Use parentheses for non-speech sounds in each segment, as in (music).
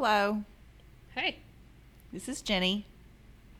Hello, Hey, this is Jenny,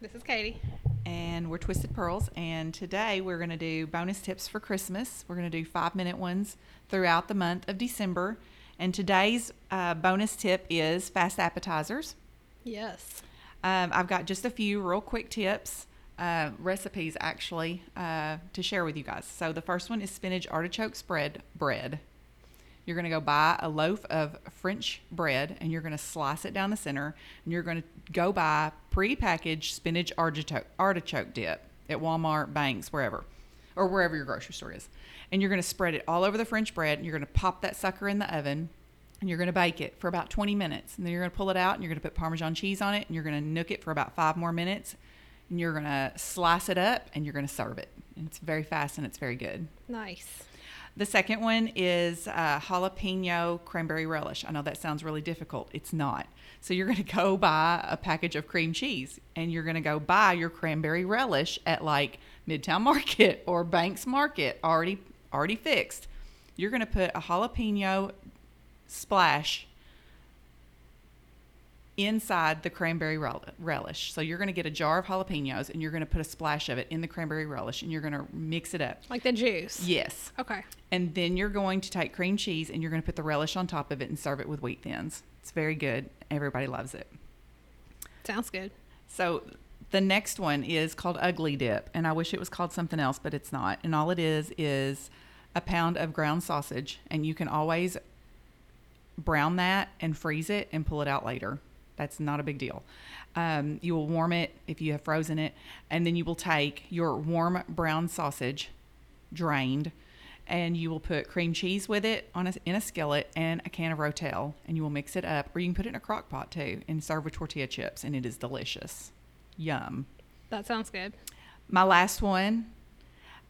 this is Katie. and we're Twisted Pearls. And today we're going to do bonus tips for Christmas. We're going to do five minute ones throughout the month of December. And today's uh, bonus tip is fast appetizers. Yes. Um, I've got just a few real quick tips, uh, recipes actually, uh, to share with you guys. So the first one is spinach artichoke spread bread. You're going to go buy a loaf of French bread and you're going to slice it down the center and you're going to go buy pre-packaged spinach artichoke, artichoke dip at Walmart, Banks, wherever, or wherever your grocery store is. And you're going to spread it all over the French bread and you're going to pop that sucker in the oven and you're going to bake it for about 20 minutes. And then you're going to pull it out and you're going to put Parmesan cheese on it and you're going to nook it for about five more minutes. And you're going to slice it up and you're going to serve it. And it's very fast and it's very good. Nice. The second one is uh, jalapeno cranberry relish. I know that sounds really difficult. It's not. So you're going to go buy a package of cream cheese and you're going to go buy your cranberry relish at like Midtown Market (laughs) or Banks Market already already fixed. You're going to put a jalapeno splash inside the cranberry rel- relish. So you're going to get a jar of jalapenos and you're going to put a splash of it in the cranberry relish and you're going to mix it up. Like the juice. Yes. Okay. And then you're going to take cream cheese and you're going to put the relish on top of it and serve it with wheat thins. It's very good. Everybody loves it. Sounds good. So the next one is called Ugly Dip, and I wish it was called something else, but it's not. And all it is is a pound of ground sausage, and you can always brown that and freeze it and pull it out later. That's not a big deal. Um, you will warm it if you have frozen it, and then you will take your warm brown sausage, drained, and you will put cream cheese with it on a, in a skillet and a can of Rotel, and you will mix it up, or you can put it in a crock pot too, and serve with tortilla chips, and it is delicious. Yum. That sounds good. My last one.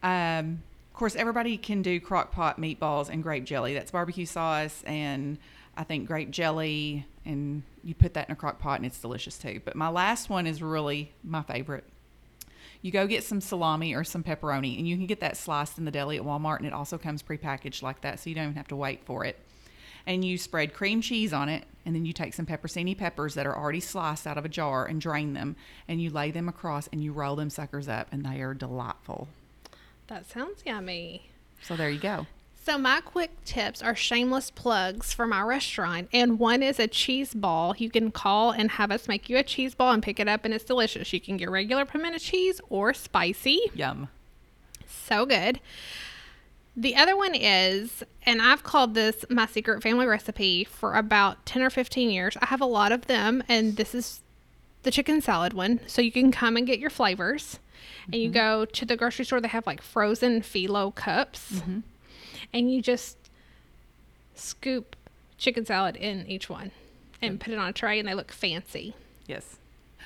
Um, of course, everybody can do crock pot meatballs and grape jelly. That's barbecue sauce and I think grape jelly, and you put that in a crock pot and it's delicious too. But my last one is really my favorite. You go get some salami or some pepperoni, and you can get that sliced in the deli at Walmart, and it also comes prepackaged like that, so you don't even have to wait for it. And you spread cream cheese on it, and then you take some pepperoncini peppers that are already sliced out of a jar and drain them, and you lay them across, and you roll them suckers up, and they are delightful. That sounds yummy. So there you go. So my quick tips are shameless plugs for my restaurant, and one is a cheese ball. You can call and have us make you a cheese ball and pick it up, and it's delicious. You can get regular pimento cheese or spicy. Yum. So good. The other one is, and I've called this my secret family recipe for about 10 or 15 years. I have a lot of them, and this is the chicken salad one. So you can come and get your flavors. And you mm-hmm. go to the grocery store, they have like frozen phyllo cups. Mm-hmm. And you just scoop chicken salad in each one and put it on a tray, and they look fancy. Yes.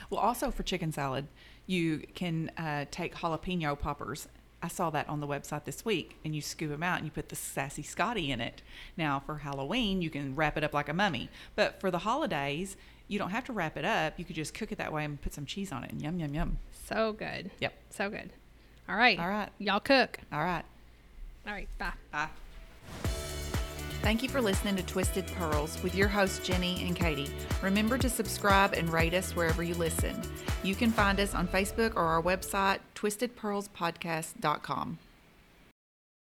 Well, also for chicken salad, you can uh, take jalapeno poppers. I saw that on the website this week, and you scoop them out and you put the sassy Scotty in it. Now, for Halloween, you can wrap it up like a mummy, but for the holidays, you don't have to wrap it up. You could just cook it that way and put some cheese on it, and yum yum yum. So good. Yep. So good. All right. All right. Y'all cook. All right. All right. Bye. Bye. Thank you for listening to Twisted Pearls with your hosts, Jenny and Katie. Remember to subscribe and rate us wherever you listen. You can find us on Facebook or our website, twistedpearlspodcast.com.